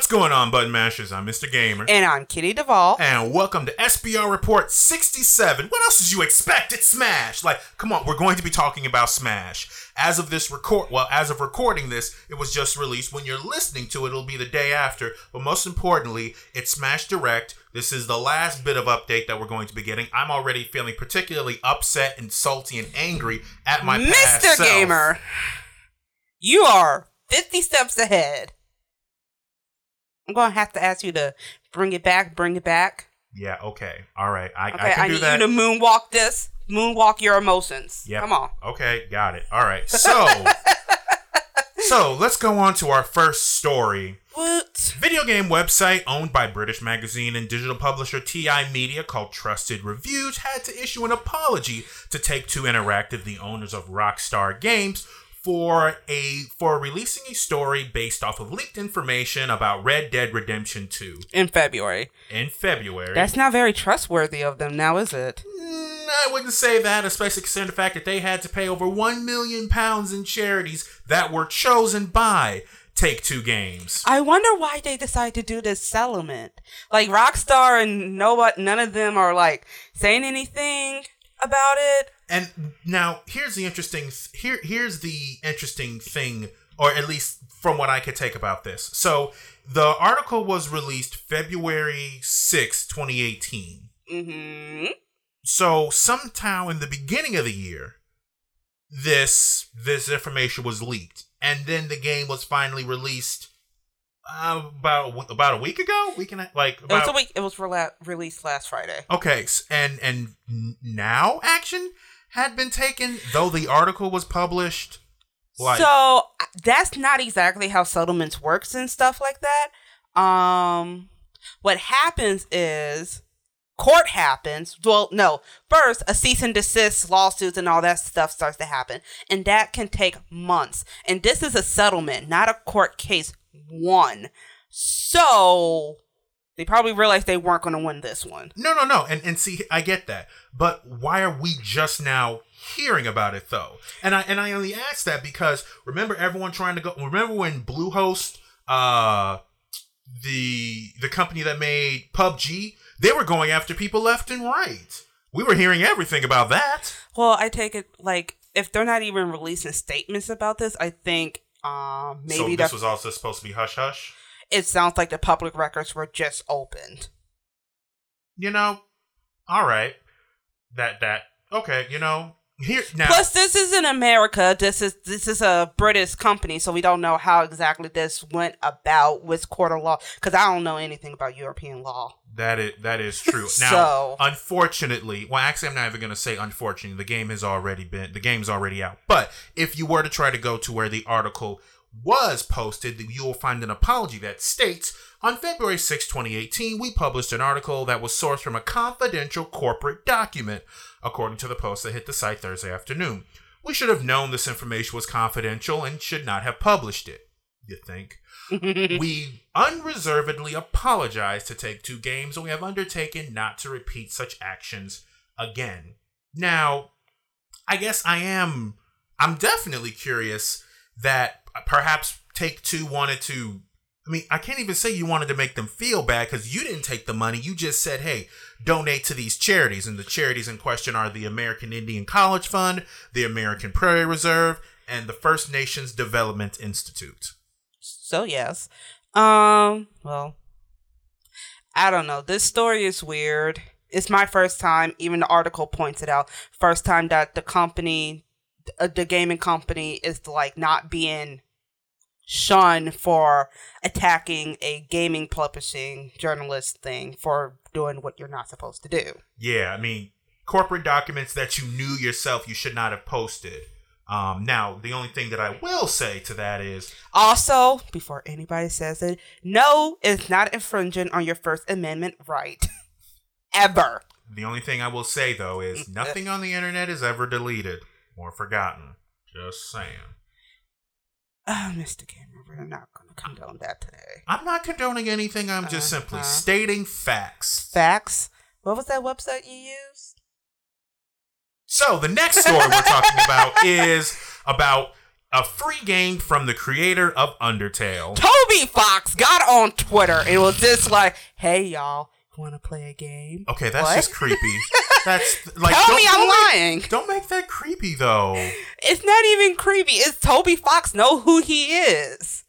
What's going on, Button Mashers? I'm Mr. Gamer. And I'm Kitty Duvall. And welcome to SBR Report 67. What else did you expect? It's Smash. Like, come on, we're going to be talking about Smash. As of this record, well, as of recording this, it was just released. When you're listening to it, it'll be the day after. But most importantly, it's Smash Direct. This is the last bit of update that we're going to be getting. I'm already feeling particularly upset and salty and angry at my Mr. past self. Gamer, you are 50 steps ahead. I'm to have to ask you to bring it back, bring it back. Yeah, okay. All right. I, Okay, I can I do need that. you to moonwalk this, moonwalk your emotions. Yep. Come on. Okay, got it. All right. So, so let's go on to our first story. What? Video game website owned by British magazine and digital publisher TI Media called Trusted Reviews had to issue an apology to Take Two Interactive, the owners of Rockstar Games, for a for releasing a story based off of leaked information about Red Dead Redemption 2 In February. in February. That's not very trustworthy of them now, is it? Mm, I wouldn't say that, especially considering the fact that they had to pay over one million pounds in charities that were chosen by Take Two Games. I wonder why they decided to do this settlement. Like Rockstar and nobody, none of them are like saying anything about it. And now here's the interesting here here's the interesting thing, or at least from what I could take about this. So the article was released February sixth, 2018. Mm-hmm. So sometime in the beginning of the year, this this information was leaked, and then the game was finally released uh, about about a week ago. Week and a, like It was a week. It was rela- released last Friday. okay, and and now action had been taken, though the article was published. Like so that's not exactly how settlements works and stuff like that. Um, what happens is court happens. Well, no, first a cease and desist lawsuits and all that stuff starts to happen, and that can take months. And this is a settlement, not a court case. One, so they probably realized they weren't going to win this one. No, no, no. And and see, I get that. But why are we just now hearing about it though? And I and I only ask that because remember everyone trying to go remember when Bluehole uh the the company that made PUBG, they were going after people left and right. We were hearing everything about that. Well, I take it like if they're not even releasing statements about this, I think um so maybe this the, was also supposed to be hush hush. it sounds like the public records were just opened. You know? All right. That that okay, you know. Here now Plus, this is in America. This is this is a British company, so we don't know how exactly this went about with court of law. Because I don't know anything about European law. That is that is true. Now, So- unfortunately, well, actually, I'm not even going to say unfortunately. The game has already been the game's already out. But if you were to try to go to where the article was posted, you will find an apology that states. On February 6, 2018, we published an article that was sourced from a confidential corporate document, according to the post that hit the site Thursday afternoon. We should have known this information was confidential and should not have published it. You think? we unreservedly apologize to Take Two Games, and we have undertaken not to repeat such actions again. Now, I guess I am. I'm definitely curious that perhaps Take Two wanted to. I mean, I can't even say you wanted to make them feel bad because you didn't take the money. You just said, hey, donate to these charities. And the charities in question are the American Indian College Fund, the American Prairie Reserve, and the First Nations Development Institute. So yes. Um. Well, I don't know. This story is weird. It's my first time. Even the article points it out. First time that the company, Uh, the gaming company, is like not being shunned for attacking a gaming publishing journalist thing for doing what you're not supposed to do. Yeah, I mean, corporate documents that you knew yourself you should not have posted. Um, now, the only thing that I will say to that is, Also, before anybody says it, no, it's not infringing on your First Amendment right. Ever. the only thing I will say though is mm, nothing uh, on the internet is ever deleted or forgotten. Just saying. Oh, Mr. Gamer, we're not going to condone that today. I'm not condoning anything. I'm just simply Uh-huh. stating facts. Facts. What was that website you used? So the next story we're talking about is about a free game from the creator of Undertale. Toby Fox got on Twitter and was just like, "Hey y'all, want to play a game?" Okay, that's What? just creepy. That's like Tell don't- me I'm don't make- lying. Don't make that creepy though. It's not even creepy. It's Toby Fox know who he is.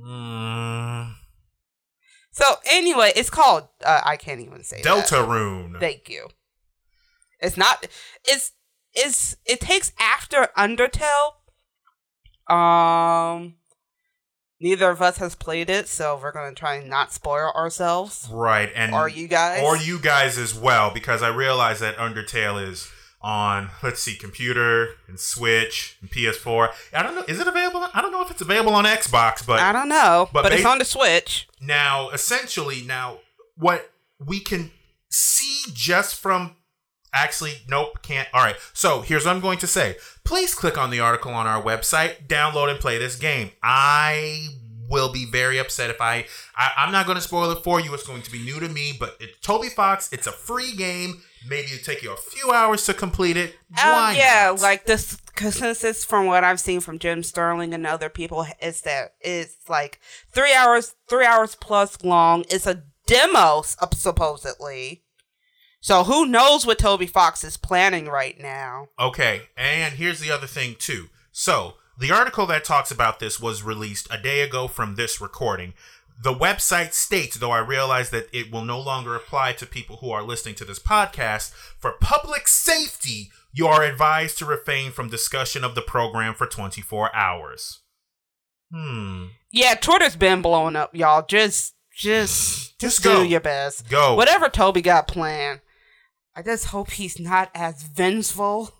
Mm, So anyway, it's called. Uh, I can't even say that. Deltarune. Thank you. It's not. It's it's it takes after Undertale. Um, neither of us has played it, so we're gonna try and not spoil ourselves. right, and Or you guys? or you guys as well, because I realize that Undertale is on let's see, computer and Switch and PS4. I don't know, is it available? I don't know if it's available on Xbox, but I don't know, but but, it's on the Switch. Now, essentially, now what we can see just from actually, nope, can't. All right. So here's what I'm going to say. Please click on the article on our website, download and play this game. I will be very upset if I, I I'm not going to spoil it for you. It's going to be new to me, but it's Toby Fox. It's a free game. Maybe it'll take you a few hours to complete it. Why Um, yeah, not? like this consensus from what I've seen from Jim Sterling and other people is that it's like three hours, three hours plus long. It's a demo, supposedly. So who knows what Toby Fox is planning right now? Okay, and here's the other thing too. So, the article that talks about this was released a day ago from this recording. The website states, though I realize that it will no longer apply to people who are listening to this podcast, for public safety, you are advised to refrain from discussion of the program for 24 hours. Hmm. Yeah, Twitter's been blowing up, y'all. Just, just, Just just go. do your best. Go. Whatever Toby got planned, I just hope he's not as vengeful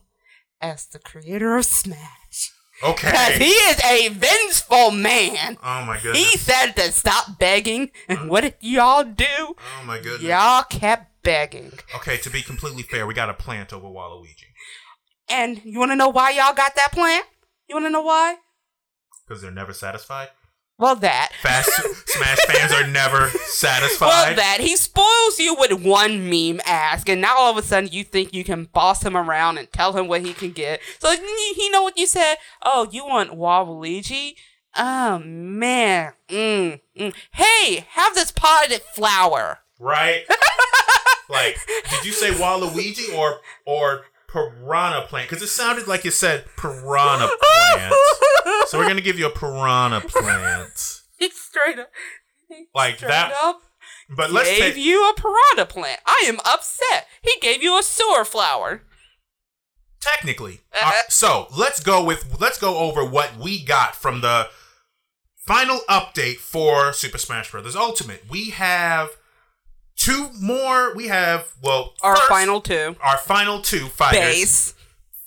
as the creator of Smash. Because Okay. he is a vengeful man. Oh my goodness. He said to stop begging, and what did y'all do? Oh my goodness. Y'all kept begging. Okay, to be completely fair, we got a plant over Waluigi. And you want to know why y'all got that plant? You want to know why? Because they're never satisfied. Well, that. Fast Smash fans are never satisfied. Well, that. He spoils you with one meme ask, and now all of a sudden you think you can boss him around and tell him what he can get. So he know what you said. Oh, you want Waluigi? Oh man. Mm, mm. Hey, have this potted flower. right? like, did you say Waluigi or or piranha plant? Because it sounded like you said piranha plant. so we're gonna give you a piranha plant. He straight up. Like straight that- Up But let's gave take you a piranha plant. I am upset. He gave you a sewer flower. technically. Uh-huh. Uh, so let's go with let's go over what we got from the final update for Super Smash Bros. Ultimate. We have two more. We have well Our first, final two. our final two fighters. Base.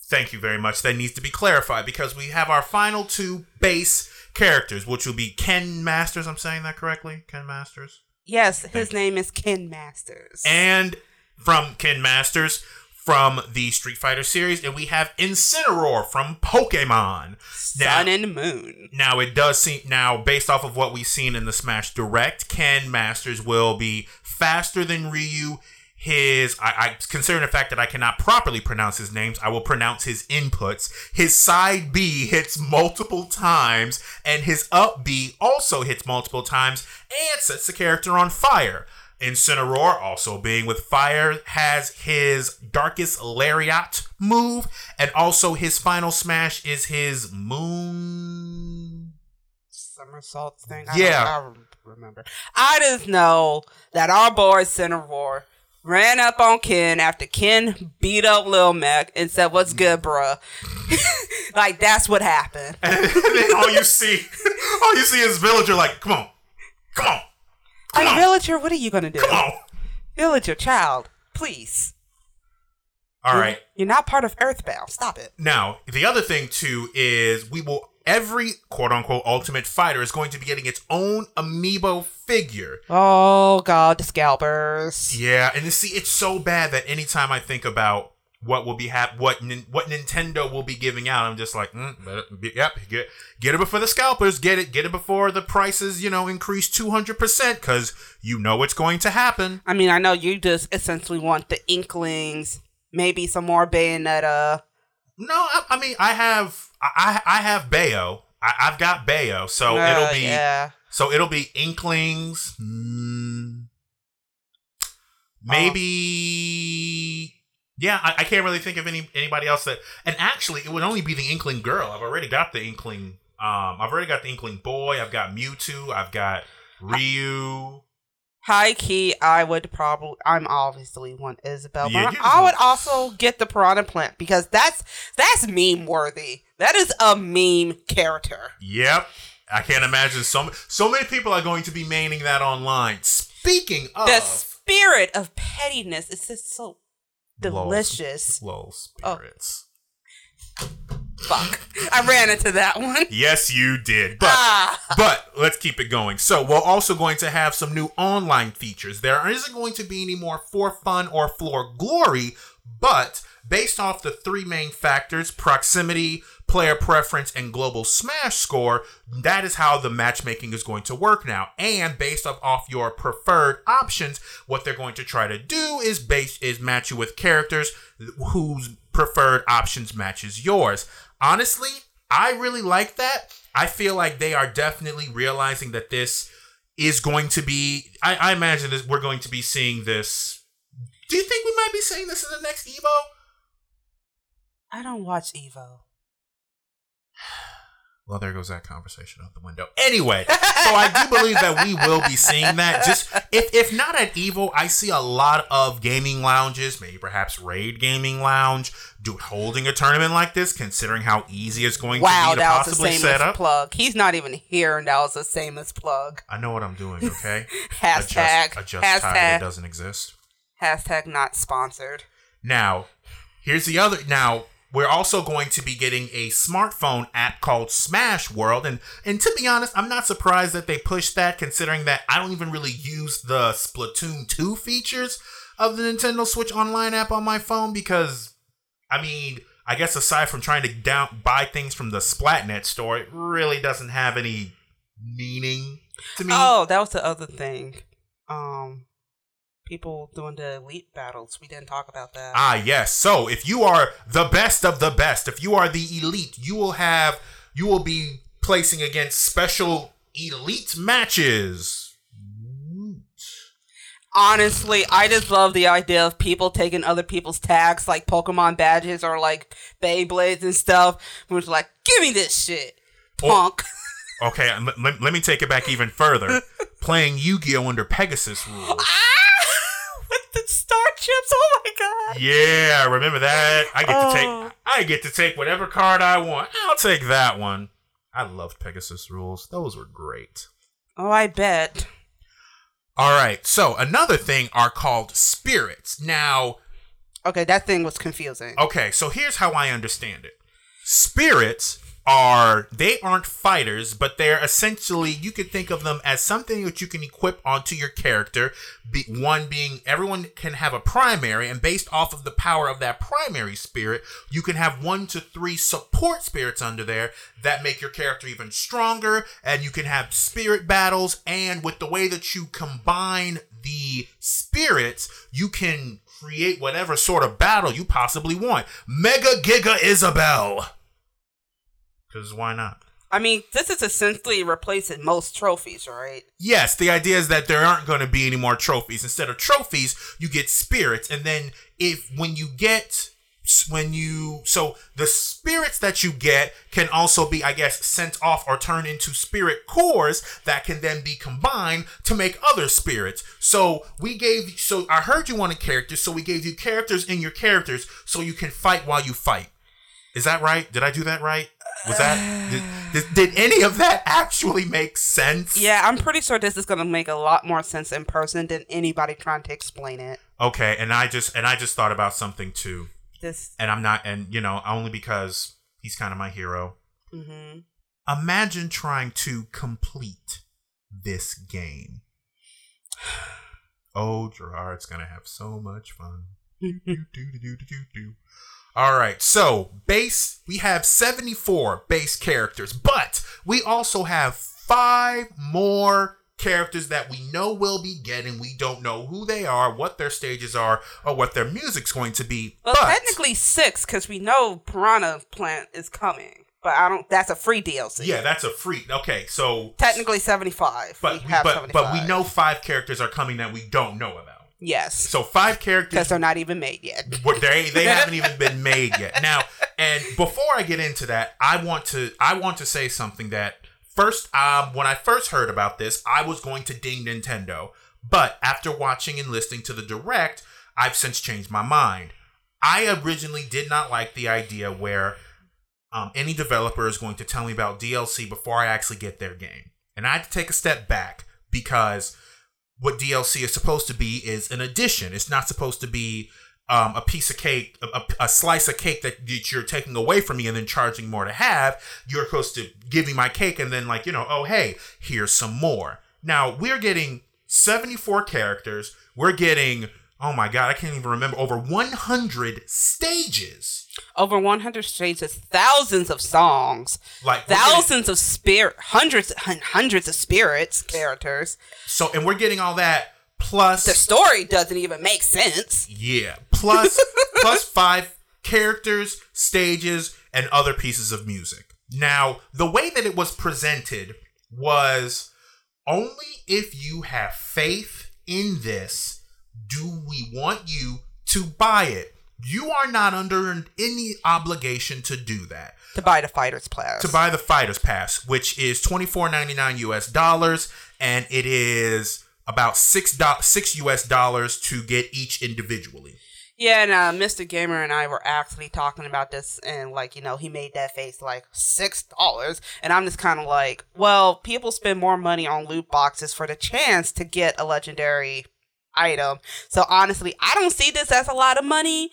Thank you very much. That needs to be clarified because we have our final two base characters, which will be Ken Masters. I'm saying that correctly? Ken Masters. Yes, his you. name is Ken Masters. And from Ken Masters from the Street Fighter series, and we have Incineroar from Pokemon. Sun and Moon. Now it does seem now based off of what we've seen in the Smash Direct, Ken Masters will be faster than Ryu. His I, I considering the fact that I cannot properly pronounce his names, I will pronounce his inputs. His side B hits multiple times, and his up B also hits multiple times and sets the character on fire. Incineroar, also being with fire, has his darkest lariat move, and also his final smash is his moon. Somersault thing. I Yeah. Don't, I don't remember. I just know that our boy Cinnamore ran up on Ken after Ken beat up Lil Mac and said, "What's mm. good, bruh?" like that's what happened. And then all you see, all you see is villager like, come on, come on, come Like on, villager, what are you gonna do? come on. Villager, child, please. All right. You're not part of Earthbound. Stop it. Now, the other thing too is we will every quote unquote ultimate fighter is going to be getting its own amiibo figure. Oh God, the scalpers. Yeah, and you see, it's so bad that anytime I think about what will be hap- what nin- what Nintendo will be giving out, I'm just like, mm, be- yep, get get it before the scalpers, get it, get it before the prices, you know, increase two hundred percent, because you know it's going to happen. I mean, I know you just essentially want the Inklings, maybe some more Bayonetta. No, I, I mean, I have I I have Bayo. I, I've got Bayo, so Uh, it'll be yeah. so it'll be Inklings. Hmm. maybe. Yeah, I, I can't really think of any anybody else that. And actually, it would only be the Inkling girl. I've already got the Inkling. Um, I've already got the Inkling boy. I've got Mewtwo. I've got Ryu. High key, I would probably. I'm obviously one Isabel, Yeah, but I just would also get the piranha plant because that's that's meme worthy. That is a meme character. Yep. I can't imagine so so many people are going to be maining that online. Speaking of The spirit of pettiness it's just so delicious. Lol Oh. spirits. Fuck, I ran into that one. Yes, you did. But ah, but let's keep it going. So we're also going to have some new online features. There isn't going to be any more for fun or for glory, but based off the three main factors proximity, player preference, and global smash score that is how the matchmaking is going to work now. And based off, off your preferred options, what they're going to try to do is base is match you with characters whose preferred options matches yours. Honestly, I really like that. I feel like they are definitely realizing that this is going to be. I, I imagine this, we're going to be seeing this. Do you think we might be seeing this in the next Evo? I don't watch Evo. Well, there goes that conversation out the window. Anyway, so I do believe that we will be seeing that. Just if if not at Evo, I see a lot of gaming lounges, maybe perhaps Raid Gaming Lounge, do holding a tournament like this, considering how easy it's going Wow, to be to that was the possibly set up. plug. He's not even here, and that was the same as plug. I know what I'm doing. Okay. Hashtag adjust, adjust hashtag doesn't exist. hashtag not sponsored. Now, here's the other. Now, we're also going to be getting a smartphone app called Smash World, and and to be honest, I'm not surprised that they pushed that, considering that I don't even really use the Splatoon 2 features of the Nintendo Switch Online app on my phone because, I mean, I guess aside from trying to down buy things from the Splatnet store, it really doesn't have any meaning to me. Oh, that was the other thing. Um, people doing the elite battles. We didn't talk about that. Ah, yes. So if you are the best of the best, if you are the elite, you will have you will be placing against special elite matches. Honestly, I just love the idea of people taking other people's tags, like Pokemon badges or like Beyblades and stuff. Who's like, give me this shit, Oh. punk. Okay, let, let, let me take it back even further. Playing Yu-Gi-Oh under Pegasus rules. Star chips. Oh my god. Yeah, remember that? I get Oh. to take oh. I get to take whatever card I want. I'll take that one. I loved Pegasus rules. Those were great. Oh, I bet. All right. So, another thing are called spirits. Now, Okay, that thing was confusing. Okay, so here's how I understand it. Spirits are they aren't fighters, but they're essentially you could think of them as something that you can equip onto your character. Be, one being everyone can have a primary, and based off of the power of that primary spirit, you can have one to three support spirits under there that make your character even stronger, and you can have spirit battles. And with the way that you combine the spirits, you can create whatever sort of battle you possibly want. Mega Giga Isabel. Because why not? I mean, this is essentially replacing most trophies, right? Yes, the idea is that there aren't going to be any more trophies. Instead of trophies, you get spirits. And then if when you get when you so the spirits that you get can also be i guess sent off or turned into spirit cores that can then be combined to make other spirits so we gave so i heard you wanted characters so we gave you characters in your characters so you can fight while you fight is that right did i do that right was that did, did, did any of that actually make sense Yeah, I'm pretty sure this is going to make a lot more sense in person than anybody trying to explain it. okay and i just and i just thought about something too This, and i'm not and you know only because he's kind of my hero hmm imagine trying to complete this game. Oh, Gerard's gonna have so much fun. Do, do, do, do, do, do. All right, so base we have 74 base characters, but we also have five more characters that we know will be getting. We don't know who they are, what their stages are, or what their music's going to be. well, but technically six because we know Piranha Plant is coming. but I don't. That's a free DLC. Yeah, that's a free. Okay, so technically seventy five. but we, but but we know five characters are coming that we don't know about. Yes, So five characters because they're not even made yet. They they haven't even been made yet. Now, and before I get into that, I want to I want to say something that first um when I first heard about this, I was going to ding Nintendo, but after watching and listening to the direct, I've since changed my mind. I originally did not like the idea where um, any developer is going to tell me about DLC before I actually get their game. And I had to take a step back because what DLC is supposed to be is an addition. It's not supposed to be um, a piece of cake, a, a, slice of cake that, that you're taking away from me and then charging more to have. You're supposed to give me my cake and then, like, you know, oh, hey, here's some more. Now, we're getting 74 characters. We're getting, oh my God, I can't even remember, over 100 stages. Over one hundred stages, thousands of songs, Like, we're getting- thousands of spirit, hundreds, hun- hundreds of spirits characters. so, and we're getting all that plus. The story doesn't even make sense. Yeah. Plus plus five characters, stages, and other pieces of music. Now, the way that it was presented was only if you have faith in this do we want you to buy it. You are not under any obligation to do that To buy the fighters class. to buy the fighters pass, which is twenty four ninety nine US dollars, and it is about six do- six US dollars to get each individually. Yeah, and uh, Mr. Gamer and I were actually talking about this, and like you know, he made that face like six dollars, and I'm just kind of like, well, people spend more money on loot boxes for the chance to get a legendary item. So honestly, I don't see this as a lot of money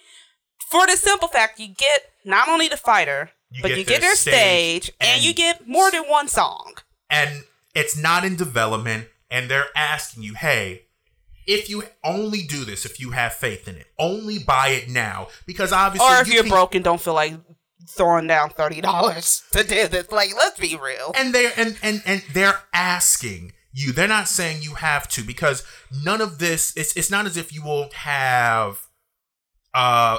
for the simple fact you get not only the fighter, You but get you their get their stage, stage, and, and- you get more than one song. and it's not in development and they're asking you hey if you only do this if you have faith in it only buy it now because obviously Or if you you're can- broke and don't feel like throwing down thirty dollars to do this, like let's be real. and they're and, and and they're asking you. They're not saying you have to because none of this it's, it's not as if you will have uh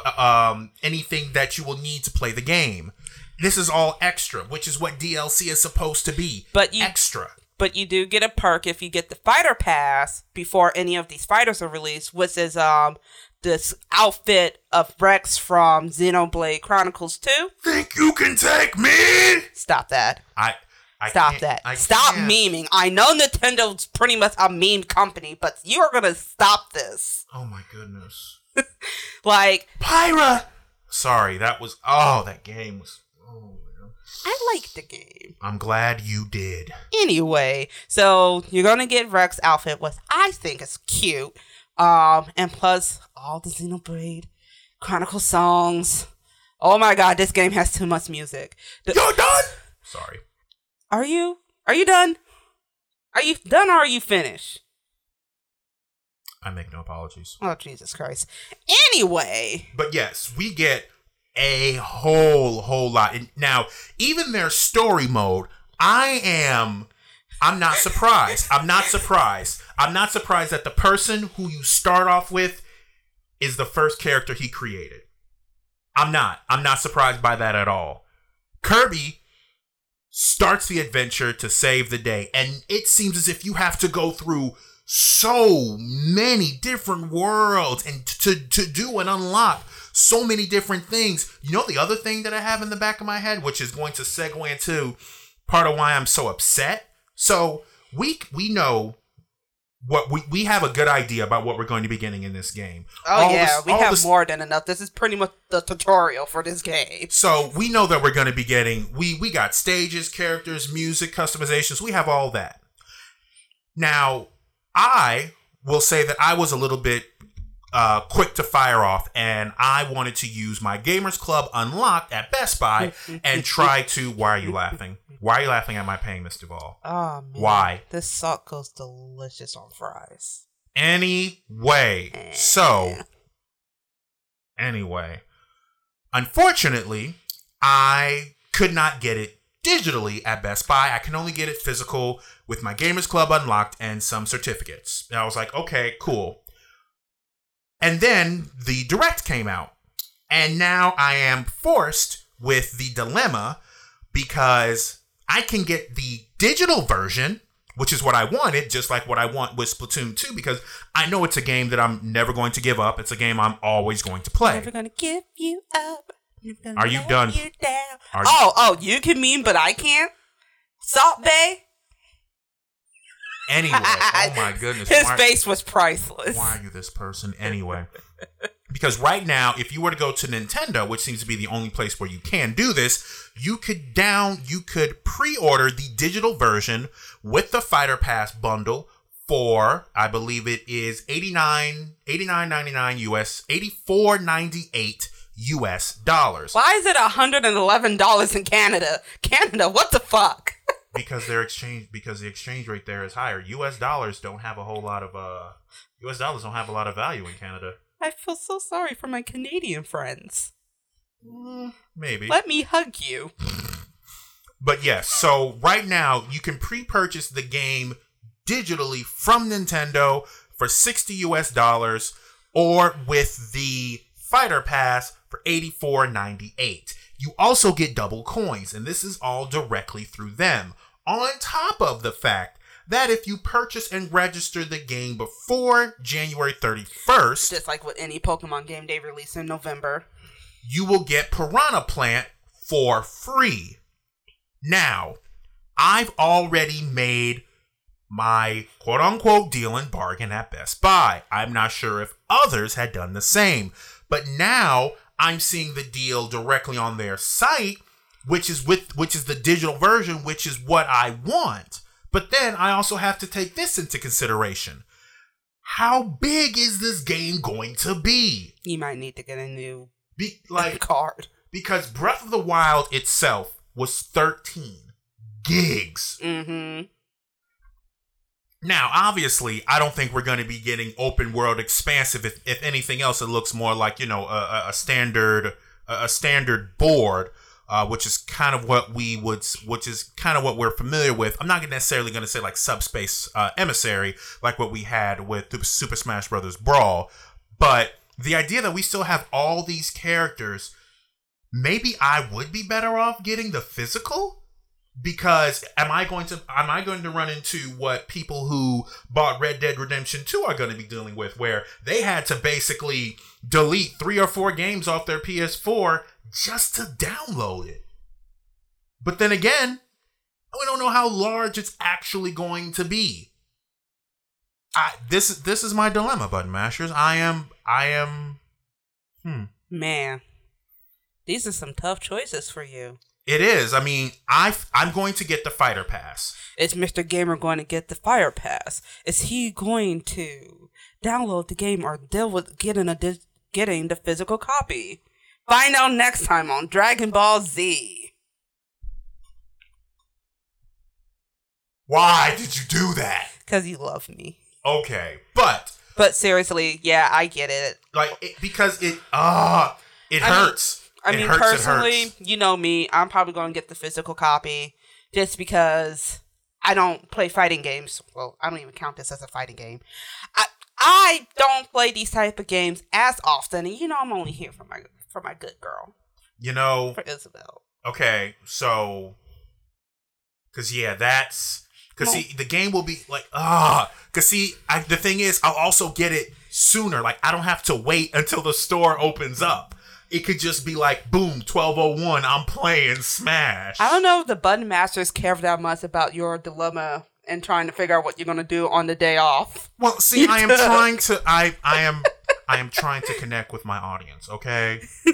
um anything that you will need to play the game. This is all extra which is what dlc is supposed to be. But you extra. But you do get a perk if you get the fighter pass before any of these fighters are released, which is um this outfit of Rex from Xenoblade Chronicles 2. think you can take me? Stop that. I, I Stop that. I Stop can't. memeing. I know Nintendo's pretty much a meme company, but you are gonna stop this. Oh my goodness. Like, Pyra. Sorry, that was. Oh, that game was. Oh, man. I like the game. I'm glad you did. Anyway, so you're gonna get Rex outfit, which I think is cute. Um, and plus all the Xenoblade Chronicle songs. Oh my god, this game has too much music. The- You're done. Sorry. Are you? Are you done? Are you done or are you finished? I make no apologies. Oh Jesus Christ. Anyway, But yes, we get a whole whole lot. And now, even their story mode, I am. I'm not surprised. I'm not surprised. I'm not surprised that the person who you start off with is the first character he created. I'm not. I'm not surprised by that at all. Kirby starts the adventure to save the day, and it seems as if you have to go through so many different worlds and to to do and unlock so many different things. You know the other thing that I have in the back of my head, which is going to segue into part of why I'm so upset. So we we know what we we have a good idea about what we're going to be getting in this game. oh All yeah, this- we have this- more than enough. This is pretty much the tutorial for this game. So we know that we're going to be getting we we got stages, characters, music, customizations. We have all that. Now, I will say that I was a little bit uh, quick to fire off, and I wanted to use my Gamers Club Unlocked at Best Buy and try to. Why are you laughing? Why are you laughing at my paying, Mr. Ball? Oh man. Why? This salt goes delicious on fries. Anyway, so anyway, unfortunately, I could not get it digitally at Best Buy. I can only get it physical with my Gamers Club unlocked and some certificates. And I was like, okay, cool. And then the direct came out. And now I am forced with the dilemma because I can get the digital version, which is what I wanted, just like what I want with Splatoon 2, because I know it's a game that I'm never going to give up. It's a game I'm always going to play. Never gonna give you up. Are you done? You. Are you- oh, oh, you can mean, but I can't. Salt Bae. Anyway, oh my goodness. His why- face was priceless. why are you this person anyway? because right now, if you were to go to Nintendo, which seems to be the only place where you can do this, you could down, you could pre-order the digital version with the Fighter Pass bundle for, I believe it is 89, 89.99 US, 84.98 US dollars. Why is it $111 in Canada? Canada, what the fuck? because their exchange because the exchange rate there is higher. US dollars don't have a whole lot of uh US dollars don't have a lot of value in Canada. I feel so sorry for my Canadian friends. Maybe. Let me hug you. But yes, so right now you can pre-purchase the game digitally from Nintendo for 60 US dollars or with the Fighter Pass for 84.98. You also get double coins and this is all directly through them. On top of the fact that if you purchase and register the game before January 31st, Just like with any Pokemon game they release in November. you will get Piranha Plant for free. Now, I've already made my quote unquote deal and bargain at Best Buy. I'm not sure if others had done the same, but now I'm seeing the deal directly on their site, which is with which is the digital version, which is what I want. But then I also have to take this into consideration. How big is this game going to be? You might need to get a new Be like card. because Breath of the Wild itself was 13 gigs. Mm-hmm. Now, obviously, I don't think we're going to be getting open world expansive. If, if anything else, it looks more like you know a, a- standard a standard board, uh, which is kind of what we would, which is kind of what we're familiar with. I'm not necessarily going to say like Subspace uh, Emissary, like what we had with Super Smash Brothers Brawl, but the idea that we still have all these characters, maybe I would be better off getting the physical because am I going to am I going to run into what people who bought Red Dead Redemption 2 are going to be dealing with where they had to basically delete 3 or 4 games off their PS4 just to download it. But then again, we don't know how large it's actually going to be. I this is this is my dilemma, button mashers. I am I am hmm Man, these are some tough choices for you. It is. I mean, I I'm going to get the fighter pass. Is Mr. Gamer going to get the Fire Pass? Is he going to download the game or deal with getting a di- getting the physical copy? Find out next time on Dragon Ball Z. Why did you do that? Cause you love me. Okay, but But seriously, yeah, I get it. like it, because it ah it I mean- hurts. I It mean, hurts, personally, you know me. I'm probably going to get the physical copy just because I don't play fighting games. Well, I don't even count this as a fighting game. I I don't play these type of games as often, and you know I'm only here for my for my good girl you know. for Isabel. Okay, so because yeah, that's because see the game will be like ah because see I, the thing is I'll also get it sooner. Like I don't have to wait until the store opens up. It could just be like boom, twelve oh one. I'm playing Smash. I don't know if the button mashers care that much about your dilemma and trying to figure out what you're going to do on the day off. Well, see, I am trying to. I I am I am trying to connect with my audience. Okay.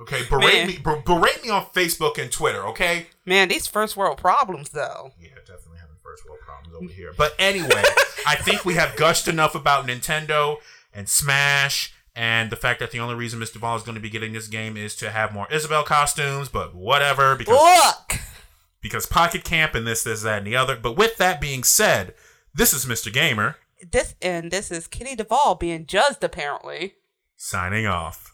Okay, berate Man. me, ber- berate me on Facebook and Twitter. Okay. Man, these first world problems though. Yeah, definitely having first world problems over here. But anyway, I think we have gushed enough about Nintendo and Smash and the fact that the only reason Mr. Ball is going to be getting this game is to have more Isabel costumes. But whatever, because Look. because Pocket Camp and this, this, that, and the other. But with that being said, this is Mr. Gamer This and this is Kitty Duvall being judged apparently. signing off.